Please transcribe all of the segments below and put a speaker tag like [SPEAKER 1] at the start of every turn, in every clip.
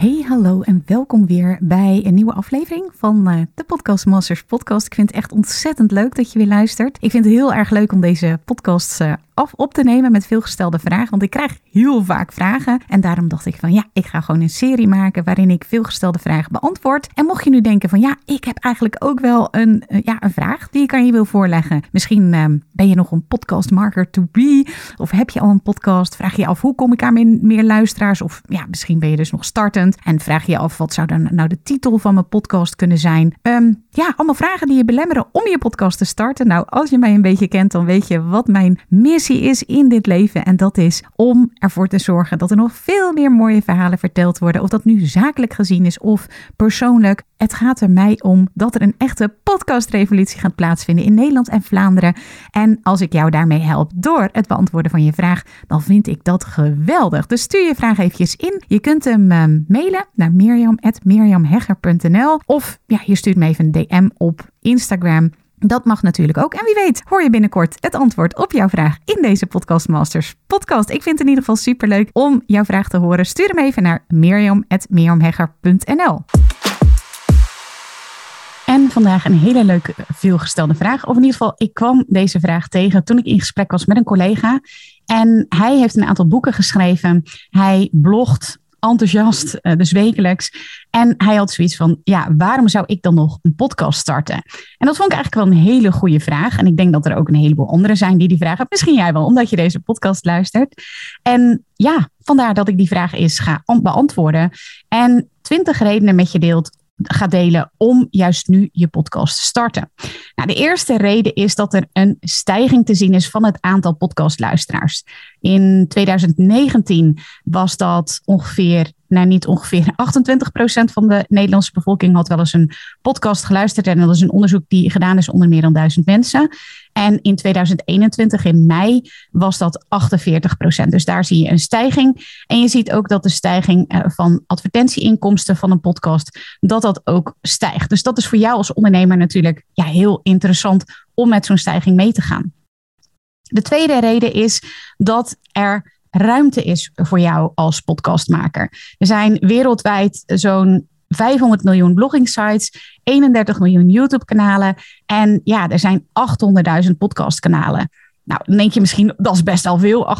[SPEAKER 1] Hey, hallo en welkom weer bij een nieuwe aflevering van uh, de Podcast Masters podcast. Ik vind het echt ontzettend leuk dat je weer luistert. Ik vind het heel erg leuk om deze podcast uh, af op te nemen met veel gestelde vragen. Want ik krijg heel vaak vragen. En daarom dacht ik van ja, ik ga gewoon een serie maken waarin ik veel gestelde vragen beantwoord. En mocht je nu denken van ja, ik heb eigenlijk ook wel een, uh, ja, een vraag die ik aan je wil voorleggen. Misschien uh, ben je nog een podcastmarker to be. Of heb je al een podcast? Vraag je af hoe kom ik aan meer, luisteraars? Of ja, misschien ben je dus nog startend. En vraag je af wat zou dan nou de titel van mijn podcast kunnen zijn. Um, ja, allemaal vragen die je belemmeren om je podcast te starten. Nou, als je mij een beetje kent, dan weet je wat mijn missie is in dit leven. En dat is om ervoor te zorgen dat er nog veel meer mooie verhalen verteld worden. Of dat nu zakelijk gezien is of persoonlijk. Het gaat er mij om dat er een echte podcastrevolutie gaat plaatsvinden in Nederland en Vlaanderen. En als ik jou daarmee help door het beantwoorden van je vraag, dan vind ik dat geweldig. Dus stuur je vraag eventjes in. Je kunt hem uh, mailen naar mirjam.mirjamhegger.nl of ja, je stuurt me even een DM op Instagram. Dat mag natuurlijk ook. En wie weet, hoor je binnenkort het antwoord op jouw vraag in deze Podcast Masters podcast. Ik vind het in ieder geval superleuk om jouw vraag te horen. Stuur hem even naar mirjam.mirjamhegger.nl Vandaag een hele leuke, veelgestelde vraag. Of in ieder geval, ik kwam deze vraag tegen toen ik in gesprek was met een collega. En hij heeft een aantal boeken geschreven. Hij blogt enthousiast, dus wekelijks. En hij had zoiets van, ja, waarom zou ik dan nog een podcast starten? En dat vond ik eigenlijk wel een hele goede vraag. En ik denk dat er ook een heleboel anderen zijn die die vragen. Misschien jij wel, omdat je deze podcast luistert. En ja, vandaar dat ik die vraag eens ga beantwoorden. En twintig redenen met je deelt gaat delen om juist nu je podcast te starten. Nou, de eerste reden is dat er een stijging te zien is van het aantal podcastluisteraars. In 2019 was dat ongeveer nou niet ongeveer 28% van de Nederlandse bevolking had wel eens een podcast geluisterd. En dat is een onderzoek die gedaan is onder meer dan duizend mensen. En in 2021, in mei, was dat 48%. Dus daar zie je een stijging. En je ziet ook dat de stijging eh, van advertentieinkomsten van een podcast, dat dat ook stijgt. Dus dat is voor jou als ondernemer natuurlijk ja, heel interessant om met zo'n stijging mee te gaan. De tweede reden is dat er ruimte is voor jou als podcastmaker. Er zijn wereldwijd zo'n 500 miljoen blogging sites, 31 miljoen YouTube-kanalen en ja, er zijn 800.000 podcastkanalen. Nou, dan denk je misschien, dat is best al veel,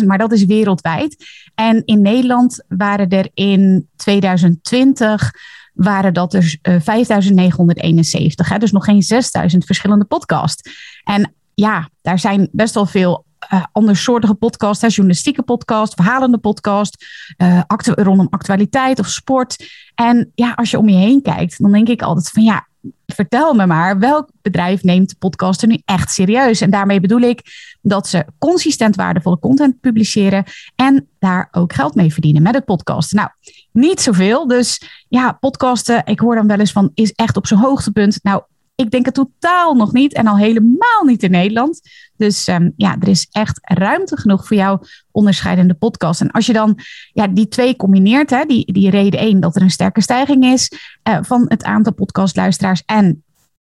[SPEAKER 1] 800.000, maar dat is wereldwijd. En in Nederland waren er in 2020 waren dat dus uh, 5971. Hè? Dus nog geen 6000 verschillende podcasts. En ja, daar zijn best wel veel uh, andersoortige podcast, journalistieke podcast, verhalende podcast, uh, rondom actualiteit of sport. En ja, als je om je heen kijkt, dan denk ik altijd van ja, vertel me maar, welk bedrijf neemt podcasten nu echt serieus? En daarmee bedoel ik dat ze consistent waardevolle content publiceren en daar ook geld mee verdienen met het podcasten. Nou, niet zoveel. Dus ja, podcasten, ik hoor dan wel eens van, is echt op zijn hoogtepunt. Nou, ik denk het totaal nog niet en al helemaal niet in Nederland. Dus um, ja, er is echt ruimte genoeg voor jouw onderscheidende podcast. En als je dan ja, die twee combineert, hè, die, die reden één, dat er een sterke stijging is uh, van het aantal podcastluisteraars en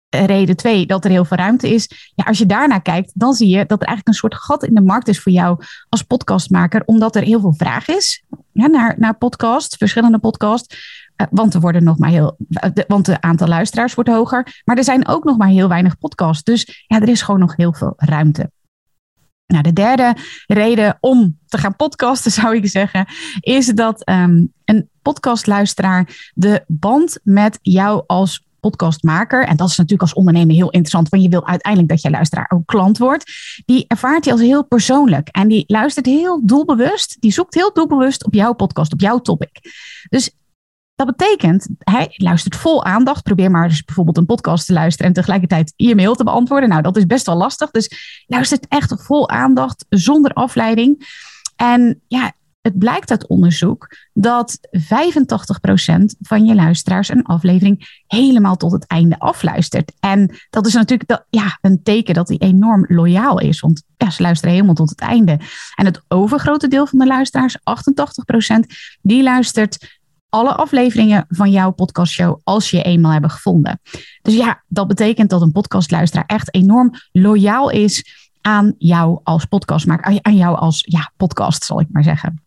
[SPEAKER 1] reden twee, dat er heel veel ruimte is. Ja, als je daarnaar kijkt, dan zie je dat er eigenlijk een soort gat in de markt is voor jou als podcastmaker, omdat er heel veel vraag is ja, naar, naar podcast, verschillende podcasts. Want er worden nog maar heel, want het aantal luisteraars wordt hoger. Maar er zijn ook nog maar heel weinig podcasts. Dus ja, er is gewoon nog heel veel ruimte. Nou, de derde reden om te gaan podcasten, zou ik zeggen, is dat um, een podcastluisteraar de band met jou als podcastmaker, en dat is natuurlijk als ondernemer heel interessant, want je wil uiteindelijk dat je luisteraar ook klant wordt, die ervaart hij als heel persoonlijk en die luistert heel doelbewust, die zoekt heel doelbewust op jouw podcast, op jouw topic. Dus betekent, hij luistert vol aandacht. Probeer maar dus bijvoorbeeld een podcast te luisteren en tegelijkertijd je mail te beantwoorden. Nou, dat is best wel lastig. Dus luistert echt vol aandacht, zonder afleiding. En ja, het blijkt uit onderzoek dat 85% van je luisteraars een aflevering helemaal tot het einde afluistert. En dat is natuurlijk ja, een teken dat hij enorm loyaal is. Want ja, ze luisteren helemaal tot het einde. En het overgrote deel van de luisteraars, 88%, die luistert alle afleveringen van jouw podcastshow als je eenmaal hebben gevonden. Dus ja, dat betekent dat een podcastluisteraar echt enorm loyaal is aan jou als podcastmaker, aan jou als ja, podcast, zal ik maar zeggen.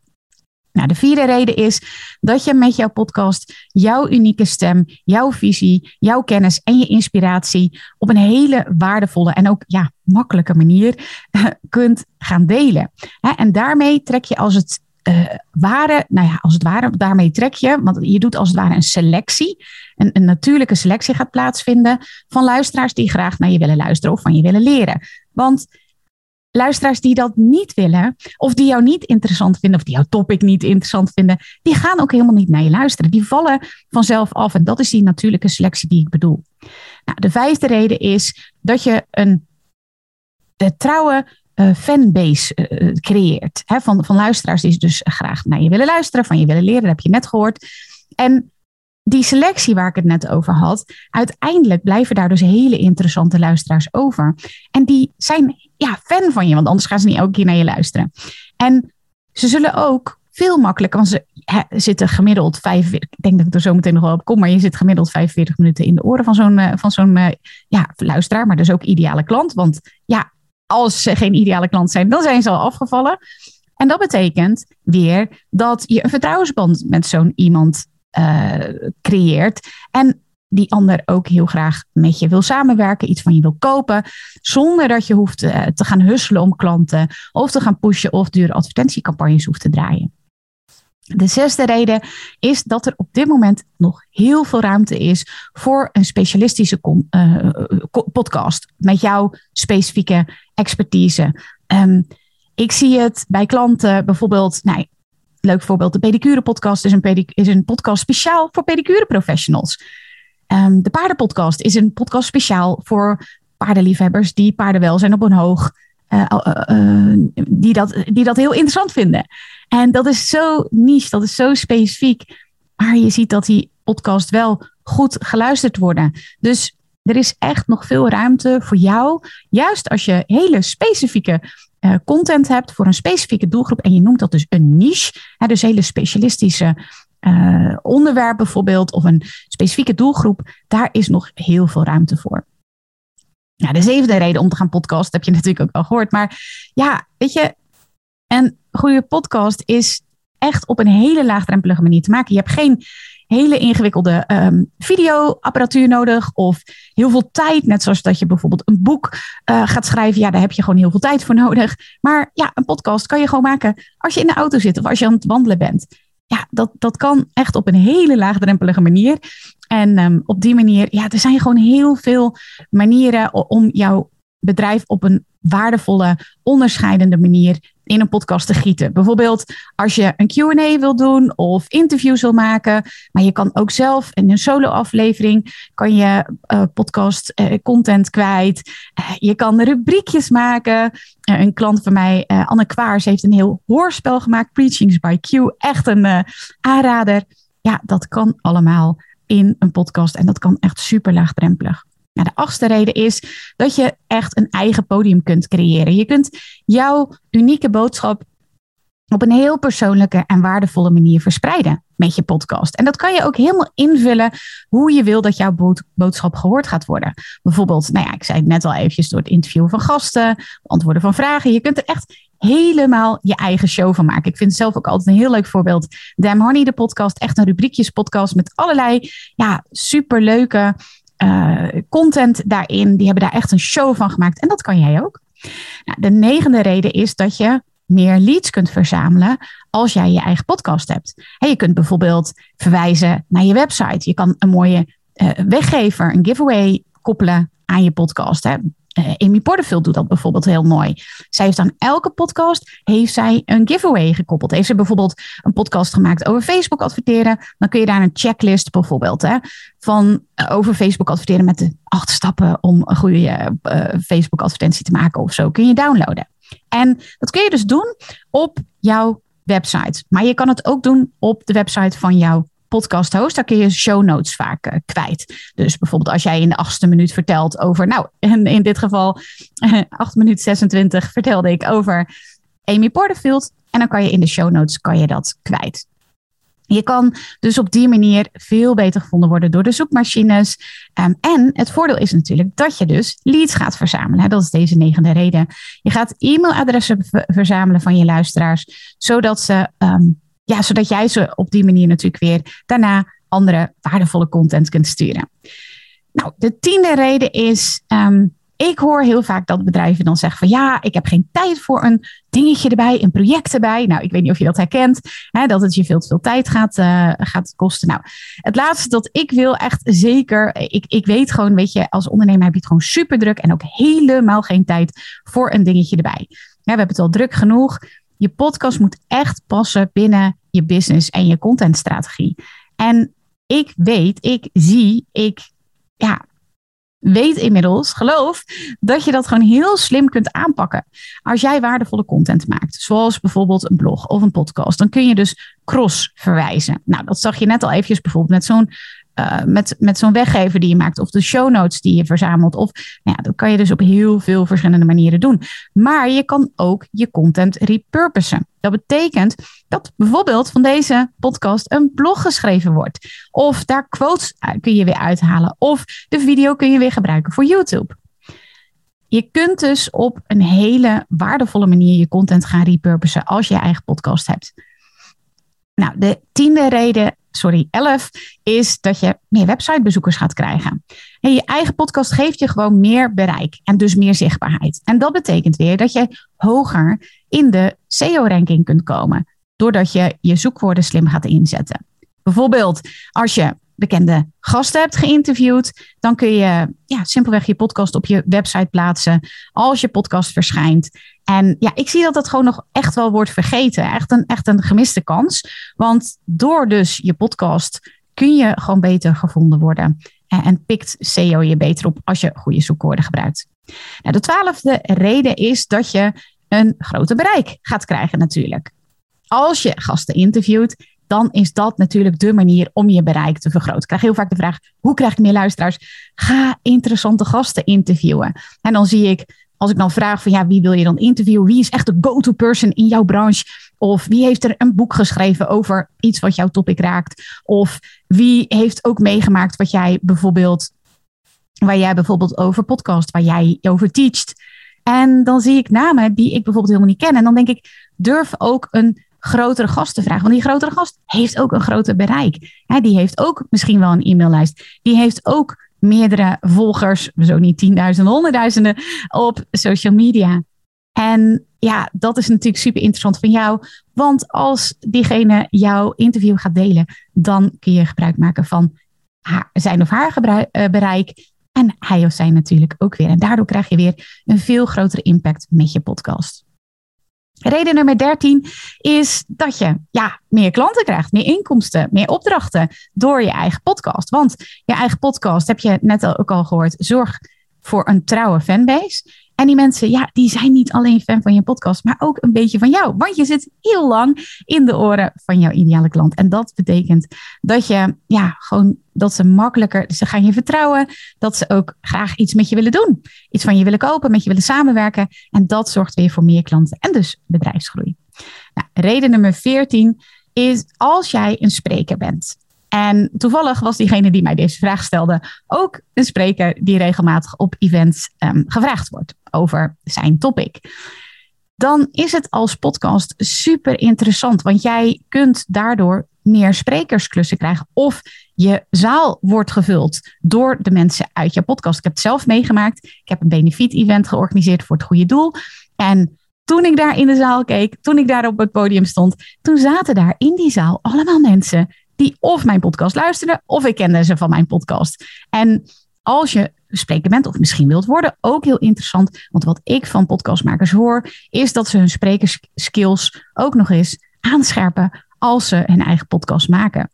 [SPEAKER 1] Nou, de vierde reden is dat je met jouw podcast jouw unieke stem, jouw visie, jouw kennis en je inspiratie op een hele waardevolle en ook ja, makkelijke manier kunt gaan delen. En daarmee trek je als het uh, ware, nou ja, als het ware, daarmee trek je, want je doet als het ware een selectie, een, een natuurlijke selectie gaat plaatsvinden van luisteraars die graag naar je willen luisteren of van je willen leren. Want luisteraars die dat niet willen, of die jou niet interessant vinden, of die jouw topic niet interessant vinden, die gaan ook helemaal niet naar je luisteren. Die vallen vanzelf af. En dat is die natuurlijke selectie die ik bedoel. Nou, de vijfde reden is dat je een de trouwe uh, fanbase uh, creëert. Hè, van, van luisteraars die dus graag naar je willen luisteren, van je willen leren, dat heb je net gehoord. En die selectie waar ik het net over had, uiteindelijk blijven daar dus hele interessante luisteraars over. En die zijn ja, fan van je, want anders gaan ze niet elke keer naar je luisteren. En ze zullen ook veel makkelijker, want ze zitten gemiddeld 45, ik denk dat ik er zo meteen nog wel op kom, maar je zit gemiddeld 45 minuten in de oren van zo'n van zo'n ja, luisteraar, maar dus ook ideale klant. Want ja, als ze geen ideale klant zijn, dan zijn ze al afgevallen. En dat betekent weer dat je een vertrouwensband met zo'n iemand uh, creëert. En die ander ook heel graag met je wil samenwerken, iets van je wil kopen, zonder dat je hoeft eh, te gaan husselen om klanten of te gaan pushen of dure advertentiecampagnes hoeft te draaien. De zesde reden is dat er op dit moment nog heel veel ruimte is voor een specialistische uh, podcast met jouw specifieke expertise. Um, ik zie het bij klanten bijvoorbeeld, nou, leuk voorbeeld, de Pedicure Podcast is een, is een podcast speciaal voor pedicure professionals. Um, de Paardenpodcast is een podcast speciaal voor paardenliefhebbers die paardenwelzijn op een hoog, die, dat, die dat heel interessant vinden. En dat is zo niche, dat is zo specifiek. Maar je ziet dat die podcast wel goed geluisterd worden. Dus er is echt nog veel ruimte voor jou. Juist als je hele specifieke content hebt voor een specifieke doelgroep. En je noemt dat dus een niche. Hè, dus hele specialistische uh, onderwerp bijvoorbeeld. Of een specifieke doelgroep. Daar is nog heel veel ruimte voor. Nou, de zevende reden om te gaan podcasten heb je natuurlijk ook al gehoord. Maar ja, weet je, een goede podcast is echt op een hele laagdrempelige manier te maken. Je hebt geen hele ingewikkelde um, videoapparatuur nodig of heel veel tijd. Net zoals dat je bijvoorbeeld een boek uh, gaat schrijven. Ja, daar heb je gewoon heel veel tijd voor nodig. Maar ja, een podcast kan je gewoon maken als je in de auto zit of als je aan het wandelen bent. Ja, dat, dat kan echt op een hele laagdrempelige manier. En um, op die manier, ja, er zijn gewoon heel veel manieren om jouw bedrijf op een waardevolle, onderscheidende manier in een podcast te gieten. Bijvoorbeeld als je een QA wil doen of interviews wil maken. Maar je kan ook zelf in een solo-aflevering kan je uh, podcast uh, content kwijt. Uh, je kan rubriekjes maken. een klant van mij, Anne Kwaars, heeft een heel hoorspel gemaakt. Preachings by Q. Echt een aanrader. Ja, dat kan allemaal in een podcast en dat kan echt super laagdrempelig. Nou, de achtste reden is dat je echt een eigen podium kunt creëren. Je kunt jouw unieke boodschap op een heel persoonlijke en waardevolle manier verspreiden met je podcast. En dat kan je ook helemaal invullen hoe je wil dat jouw boodschap gehoord gaat worden. Bijvoorbeeld, nou ja, ik zei het net al eventjes door het interviewen van gasten, antwoorden van vragen. Je kunt er echt helemaal je eigen show van maken. Ik vind het zelf ook altijd een heel leuk voorbeeld. Damn Honey, de podcast, echt een rubriekjes podcast met allerlei ja, superleuke uh, content daarin. Die hebben daar echt een show van gemaakt. En dat kan jij ook. Nou, de negende reden is dat je meer leads kunt verzamelen als jij je eigen podcast hebt. je kunt bijvoorbeeld verwijzen naar je website. Je kan een mooie uh, weggever, een giveaway koppelen aan je podcast. Hè. Uh, Amy Porterfield doet dat bijvoorbeeld heel mooi. Zij heeft aan elke podcast heeft zij een giveaway gekoppeld. Heeft ze bijvoorbeeld een podcast gemaakt over Facebook adverteren, dan kun je daar een checklist bijvoorbeeld hè, van uh, over Facebook adverteren met de acht stappen om een goede uh, Facebook advertentie te maken of zo kun je downloaden. En dat kun je dus doen op jouw website. Maar je kan het ook doen op de website van jouw podcast host, daar kun je show notes vaak uh, kwijt. Dus bijvoorbeeld als jij in de achtste minuut vertelt over, nou, in, in dit geval uh, 8 minuut 26 vertelde ik over Amy Porterfield. En dan kan je in de show notes kan je dat kwijt. Je kan dus op die manier veel beter gevonden worden door de zoekmachines. Um, en het voordeel is natuurlijk dat je dus leads gaat verzamelen. Dat is deze negende reden. Je gaat e-mailadressen verzamelen van je luisteraars, zodat, ze, um, ja, zodat jij ze op die manier natuurlijk weer daarna andere waardevolle content kunt sturen. Nou, de tiende reden is um, ik hoor heel vaak dat bedrijven dan zeggen van ja, ik heb geen tijd voor een dingetje erbij, een project erbij. Nou, ik weet niet of je dat herkent, hè, dat het je veel te veel tijd gaat, uh, gaat kosten. Nou, het laatste dat ik wil echt zeker, ik, ik weet gewoon, weet je, als ondernemer heb je het gewoon super druk en ook helemaal geen tijd voor een dingetje erbij. We hebben het al druk genoeg. Je podcast moet echt passen binnen je business en je contentstrategie. En ik weet, ik zie, ik ja, weet inmiddels, geloof, dat je dat gewoon heel slim kunt aanpakken. Als jij waardevolle content maakt, zoals bijvoorbeeld een blog of een podcast, dan kun je dus cross verwijzen. Nou, dat zag je net al eventjes bijvoorbeeld met zo'n uh, met, met zo'n weggever die je maakt, of de show notes die je verzamelt. Of nou ja, dat kan je dus op heel veel verschillende manieren doen. Maar je kan ook je content repurposen. Dat betekent dat bijvoorbeeld van deze podcast een blog geschreven wordt. Of daar quotes kun je weer uithalen. Of de video kun je weer gebruiken voor YouTube. Je kunt dus op een hele waardevolle manier je content gaan repurposen als je je eigen podcast hebt. Nou, de tiende reden sorry, 11 is dat je meer websitebezoekers gaat krijgen. En je eigen podcast geeft je gewoon meer bereik en dus meer zichtbaarheid. En dat betekent weer dat je hoger in de SEO-ranking kunt komen, doordat je je zoekwoorden slim gaat inzetten. Bijvoorbeeld als je bekende gasten hebt geïnterviewd, dan kun je ja, simpelweg je podcast op je website plaatsen als je podcast verschijnt. En ja, ik zie dat dat gewoon nog echt wel wordt vergeten. Echt een, echt een gemiste kans. Want door dus je podcast kun je gewoon beter gevonden worden. En, pikt SEO je beter op als je goede zoekwoorden gebruikt. Nou, de twaalfde reden is dat je een groter bereik gaat krijgen natuurlijk. Als je gasten interviewt, dan is dat natuurlijk de manier om je bereik te vergroten. Ik krijg heel vaak de vraag: hoe krijg ik meer luisteraars? Ga interessante gasten interviewen. En dan zie ik als ik dan vraag van ja, wie wil je dan interviewen? Wie is echt de go-to person in jouw branche? Of wie heeft er een boek geschreven over iets wat jouw topic raakt? Of wie heeft ook meegemaakt wat jij bijvoorbeeld, waar jij bijvoorbeeld over podcast, waar jij over teacht? En dan zie ik namen die ik bijvoorbeeld helemaal niet ken. En dan denk ik, durf ook een grotere gast te vragen. Want die grotere gast heeft ook een groter bereik. die heeft ook misschien wel een e-maillijst. Die heeft ook meerdere volgers, zo niet tienduizenden, honderdduizenden op social media. En ja, dat is natuurlijk super interessant van jou. Want als diegene jouw interview gaat delen, dan kun je gebruik maken van haar, zijn of haar gebruik, uh, bereik. En hij of zij natuurlijk ook weer. En daardoor krijg je weer een veel grotere impact met je podcast. Reden nummer 13 is dat je ja, meer klanten krijgt, meer inkomsten, meer opdrachten door je eigen podcast. Want je eigen podcast, heb je net ook al gehoord, zorg voor een trouwe fanbase. En die mensen, ja, die zijn niet alleen fan van je podcast, maar ook een beetje van jou. Want je zit heel lang in de oren van jouw ideale klant. En dat betekent dat je, ja, gewoon dat ze makkelijker, ze gaan je vertrouwen, dat ze ook graag iets met je willen doen. Iets van je willen kopen, met je willen samenwerken. En dat zorgt weer voor meer klanten en dus bedrijfsgroei. Nou, reden nummer 14 is als jij een spreker bent. En toevallig was diegene die mij deze vraag stelde ook een spreker die regelmatig op events um, gevraagd wordt over zijn topic. Dan is het als podcast super interessant, want jij kunt daardoor meer sprekersklussen krijgen. Of je zaal wordt gevuld door de mensen uit je podcast. Ik heb het zelf meegemaakt. Ik heb een benefiet-event georganiseerd voor het goede doel. En toen ik daar in de zaal keek, toen ik daar op het podium stond, toen zaten daar in die zaal allemaal mensen die of mijn podcast luisterden, of ik kende ze van mijn podcast. En als je spreker bent, of misschien wilt worden, ook heel interessant. Want wat ik van podcastmakers hoor, is dat ze hun sprekerskills ook nog eens aanscherpen als ze hun eigen podcast maken.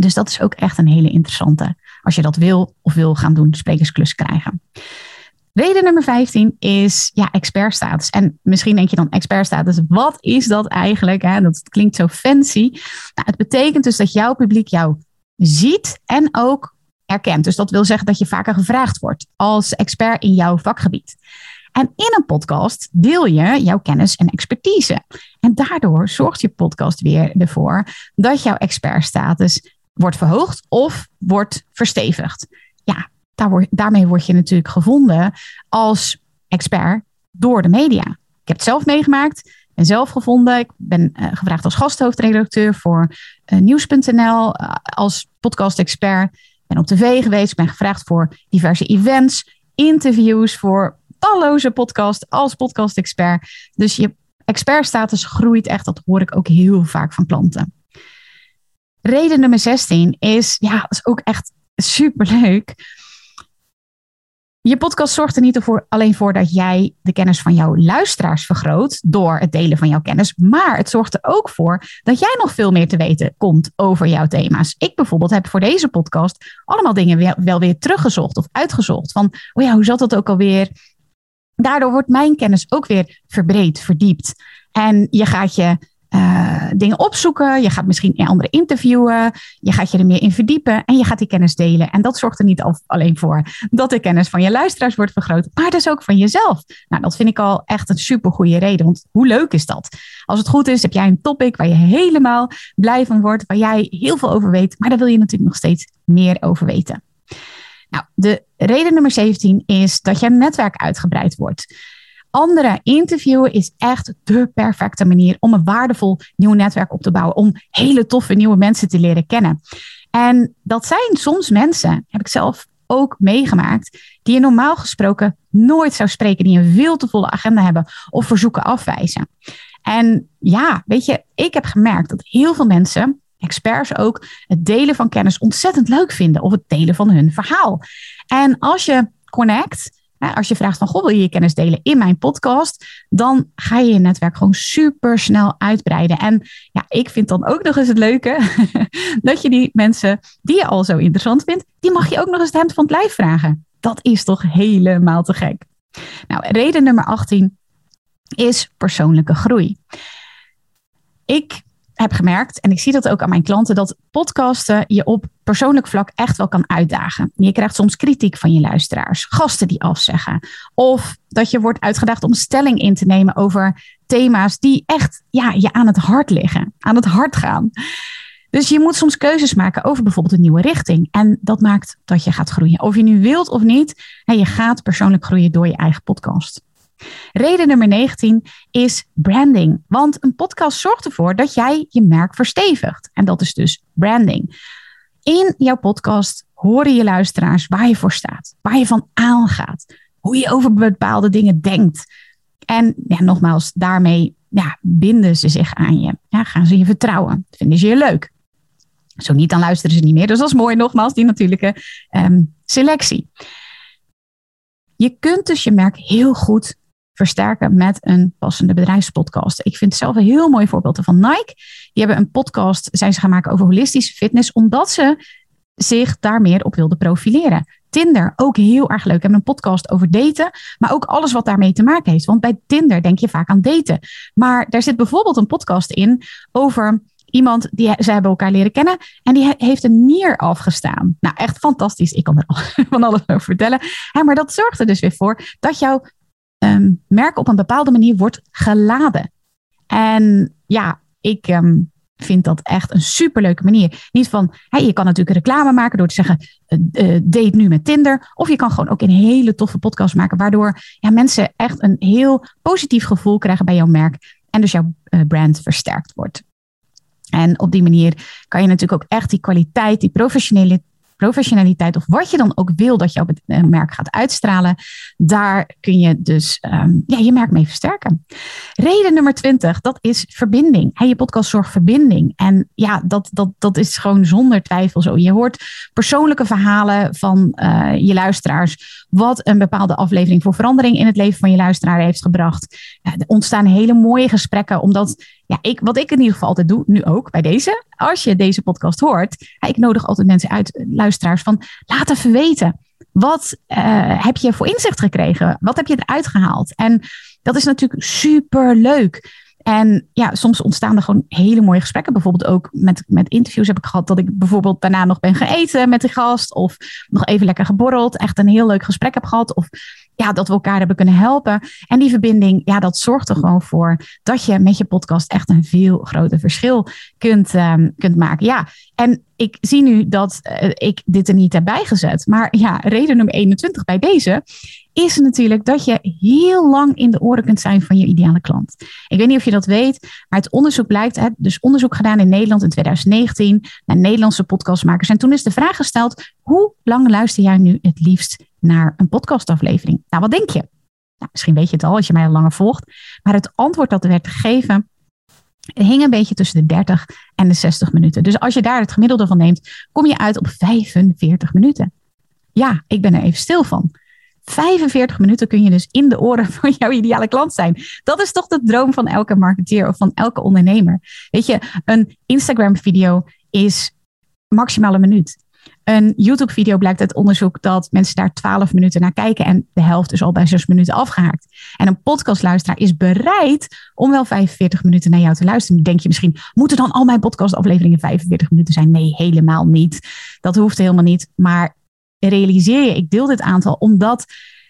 [SPEAKER 1] Dus dat is ook echt een hele interessante. Als je dat wil of wil gaan doen, sprekersklus krijgen. Reden nummer 15 is ja, expertstatus. En misschien denk je dan expertstatus, wat is dat eigenlijk? Hè? Dat klinkt zo fancy. Nou, het betekent dus dat jouw publiek jou ziet en ook erkent. Dus dat wil zeggen dat je vaker gevraagd wordt als expert in jouw vakgebied. En in een podcast deel je jouw kennis en expertise. En daardoor zorgt je podcast weer ervoor dat jouw expertstatus wordt verhoogd of wordt verstevigd. Daar daarmee word je natuurlijk gevonden als expert door de media. Ik heb het zelf meegemaakt, ben zelf gevonden. Ik ben uh, gevraagd als gasthoofdredacteur voor uh, nieuws.nl uh, als podcast-expert. Ben op tv geweest, ik ben gevraagd voor diverse events, interviews voor talloze podcasts als podcast-expert. Dus je expertstatus groeit echt, dat hoor ik ook heel vaak van klanten. Reden nummer 16 is, ja, dat is ook echt superleuk. Je podcast zorgt er niet alleen voor dat jij de kennis van jouw luisteraars vergroot door het delen van jouw kennis, maar het zorgt er ook voor dat jij nog veel meer te weten komt over jouw thema's. Ik bijvoorbeeld heb voor deze podcast allemaal dingen wel weer teruggezocht of uitgezocht. Van, oh ja, hoe zat dat ook alweer? Daardoor wordt mijn kennis ook weer verbreed, verdiept. En je gaat je uh, dingen opzoeken. Je gaat misschien anderen interviewen. Je gaat je er meer in verdiepen. En je gaat die kennis delen. En dat zorgt er niet alleen voor dat de kennis van je luisteraars wordt vergroot. Maar dus ook van jezelf. Nou, dat vind ik al echt een super goede reden. Want hoe leuk is dat? Als het goed is, heb jij een topic waar je helemaal blij van wordt. Waar jij heel veel over weet. Maar daar wil je natuurlijk nog steeds meer over weten. Nou, de reden nummer 17 is dat je netwerk uitgebreid wordt. Anderen interviewen is echt de perfecte manier om een waardevol nieuw netwerk op te bouwen. Om hele toffe nieuwe mensen te leren kennen. En dat zijn soms mensen, heb ik zelf ook meegemaakt, die je normaal gesproken nooit zou spreken, die een veel te volle agenda hebben of verzoeken afwijzen. En ja, weet je, ik heb gemerkt dat heel veel mensen experts ook het delen van kennis ontzettend leuk vinden of het delen van hun verhaal. En als je connect, als je vraagt van, goh, wil je je kennis delen in mijn podcast? Dan ga je je netwerk gewoon super snel uitbreiden. En ja, ik vind dan ook nog eens het leuke dat je die mensen die je al zo interessant vindt, die mag je ook nog eens het hemd van het lijf vragen. Dat is toch helemaal te gek. Nou, reden nummer 18 is persoonlijke groei. Ik heb gemerkt, en ik zie dat ook aan mijn klanten, dat podcasten je op persoonlijk vlak echt wel kan uitdagen. Je krijgt soms kritiek van je luisteraars, gasten die afzeggen. Of dat je wordt uitgedaagd om stelling in te nemen over thema's die echt ja, je aan het hart liggen, aan het hart gaan. Dus je moet soms keuzes maken over bijvoorbeeld een nieuwe richting. En dat maakt dat je gaat groeien. Of je nu wilt of niet, je gaat persoonlijk groeien door je eigen podcast. Reden nummer 19 is branding. Want een podcast zorgt ervoor dat jij je merk verstevigt. En dat is dus branding. In jouw podcast horen je luisteraars waar je voor staat, waar je van aangaat, hoe je over bepaalde dingen denkt. En ja, nogmaals, daarmee ja, binden ze zich aan je. Ja, gaan ze je vertrouwen. Vinden ze je leuk. Zo niet, dan luisteren ze niet meer. Dus dat is mooi, nogmaals, die natuurlijke ehm, selectie. Je kunt dus je merk heel goed versterken met een passende bedrijfspodcast. Ik vind zelf een heel mooi voorbeeld van Nike. Die hebben een podcast, zijn ze gaan maken over holistische fitness, omdat ze zich daar meer op wilden profileren. Tinder, ook heel erg leuk. We hebben een podcast over daten, maar ook alles wat daarmee te maken heeft. Want bij Tinder denk je vaak aan daten. Maar daar zit bijvoorbeeld een podcast in over iemand die ze hebben elkaar leren kennen en die heeft een nier afgestaan. Nou, echt fantastisch. Ik kan er van alles over vertellen. maar dat zorgt er dus weer voor dat jouw um, merk op een bepaalde manier wordt geladen. En ja, ik ehm, vind dat echt een superleuke manier. Niet van, hey, je kan natuurlijk reclame maken door te zeggen, uh, date nu met Tinder. Of je kan gewoon ook een hele toffe podcast maken, waardoor ja, mensen echt een heel positief gevoel krijgen bij jouw merk. En dus jouw uh, brand versterkt wordt. En op die manier kan je natuurlijk ook echt die kwaliteit, die professionele professionaliteit of wat je dan ook wil dat jouw eh, merk gaat uitstralen, daar kun je dus um, ja, je merk mee versterken. Reden nummer 20, dat is verbinding. Je podcast zorgt verbinding. En ja, dat, dat, dat is gewoon zonder twijfel zo. Je hoort persoonlijke verhalen van uh, je luisteraars, wat een bepaalde aflevering voor verandering in het leven van je luisteraar heeft gebracht. Er ontstaan hele mooie gesprekken, omdat ja, ik, wat ik in ieder geval altijd doe, nu ook bij deze, als je deze podcast hoort, ik nodig altijd mensen uit, luisteraars, van laat even weten. Wat uh, heb je voor inzicht gekregen? Wat heb je eruit gehaald? En dat is natuurlijk super leuk. En ja, soms ontstaan er gewoon hele mooie gesprekken. Bijvoorbeeld ook met, met interviews heb ik gehad dat ik bijvoorbeeld daarna nog ben geeten met de gast. Of nog even lekker geborreld. Echt een heel leuk gesprek heb gehad. Of ja, dat we elkaar hebben kunnen helpen. En die verbinding, ja, dat zorgt er gewoon voor dat je met je podcast echt een veel groter verschil kunt, um, kunt maken. Ja, en ik zie nu dat uh, ik dit er niet heb bijgezet. Maar ja, reden nummer 21 bij deze is natuurlijk dat je heel lang in de oren kunt zijn van je ideale klant. Ik weet niet of je dat weet, maar het onderzoek blijkt, dus onderzoek gedaan in Nederland in 2019 naar Nederlandse podcastmakers. En toen is de vraag gesteld, hoe lang luister jij nu het liefst naar een podcastaflevering? Nou, wat denk je? Nou, misschien weet je het al als je mij al langer volgt, maar het antwoord dat er werd gegeven hing een beetje tussen de 30 en de 60 minuten. Dus als je daar het gemiddelde van neemt, kom je uit op 45 minuten. Ja, ik ben er even stil van. 45 minuten kun je dus in de oren van jouw ideale klant zijn. Dat is toch de droom van elke marketeer of van elke ondernemer. Weet je, een Instagram-video is maximaal een minuut. Een YouTube-video blijkt uit onderzoek dat mensen daar 12 minuten naar kijken en de helft is al bij 6 minuten afgehaakt. En een podcastluisteraar is bereid om wel 45 minuten naar jou te luisteren. Denk je misschien, moeten dan al mijn podcastafleveringen 45 minuten zijn? Nee, helemaal niet. Dat hoeft helemaal niet. Maar realiseer je, ik deel dit aantal omdat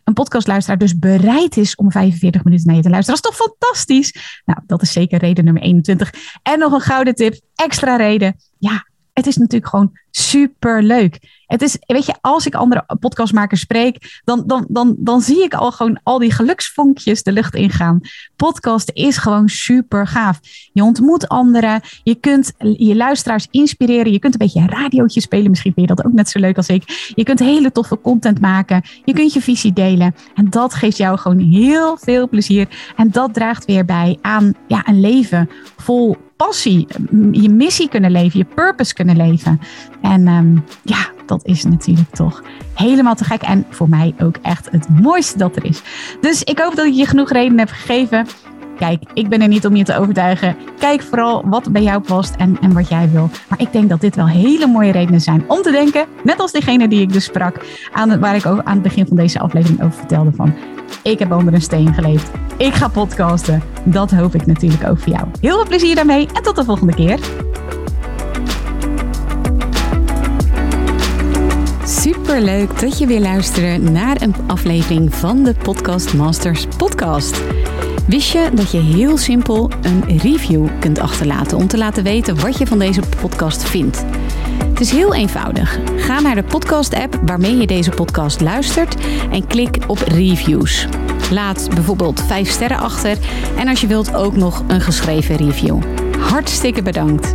[SPEAKER 1] een podcastluisteraar dus bereid is om 45 minuten naar je te luisteren. Dat is toch fantastisch? Nou, dat is zeker reden nummer 21. En nog een gouden tip, extra reden. Ja, het is natuurlijk gewoon super leuk. Het is, weet je, als ik andere podcastmakers spreek, dan, dan, dan, dan zie ik al gewoon al die geluksvonkjes de lucht ingaan. Podcast is gewoon super gaaf. Je ontmoet anderen, je kunt je luisteraars inspireren, je kunt een beetje een radiootje spelen. Misschien vind je dat ook net zo leuk als ik. Je kunt hele toffe content maken, je kunt je visie delen. En dat geeft jou gewoon heel veel plezier. En dat draagt weer bij aan ja, een leven vol passie, je missie kunnen leven, je purpose kunnen leven. En um, ja, dat is natuurlijk toch helemaal te gek. En voor mij ook echt het mooiste dat er is. Dus ik hoop dat ik je genoeg reden heb gegeven. Kijk, ik ben er niet om je te overtuigen. Kijk vooral wat bij jou past en, en wat jij wil. Maar ik denk dat dit wel hele mooie redenen zijn om te denken. Net als degene die ik dus sprak, aan waar ik ook aan het begin van deze aflevering over vertelde van. Ik heb onder een steen geleefd. Ik ga podcasten. Dat hoop ik natuurlijk ook voor jou. Heel veel plezier daarmee en tot de volgende keer. Super leuk dat je weer luistert naar een aflevering van de Podcast Masters podcast. Wist je dat je heel simpel een review kunt achterlaten om te laten weten wat je van deze podcast vindt? Het is heel eenvoudig. Ga naar de podcast-app waarmee je deze podcast luistert en klik op reviews. Laat bijvoorbeeld 5 sterren achter en als je wilt ook nog een geschreven review. Hartstikke bedankt.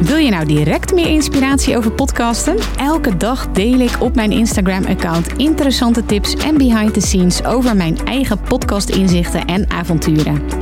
[SPEAKER 1] Wil je nou direct meer inspiratie over podcasten? Elke dag deel ik op mijn Instagram-account interessante tips en behind the scenes over mijn eigen podcast-inzichten en avonturen.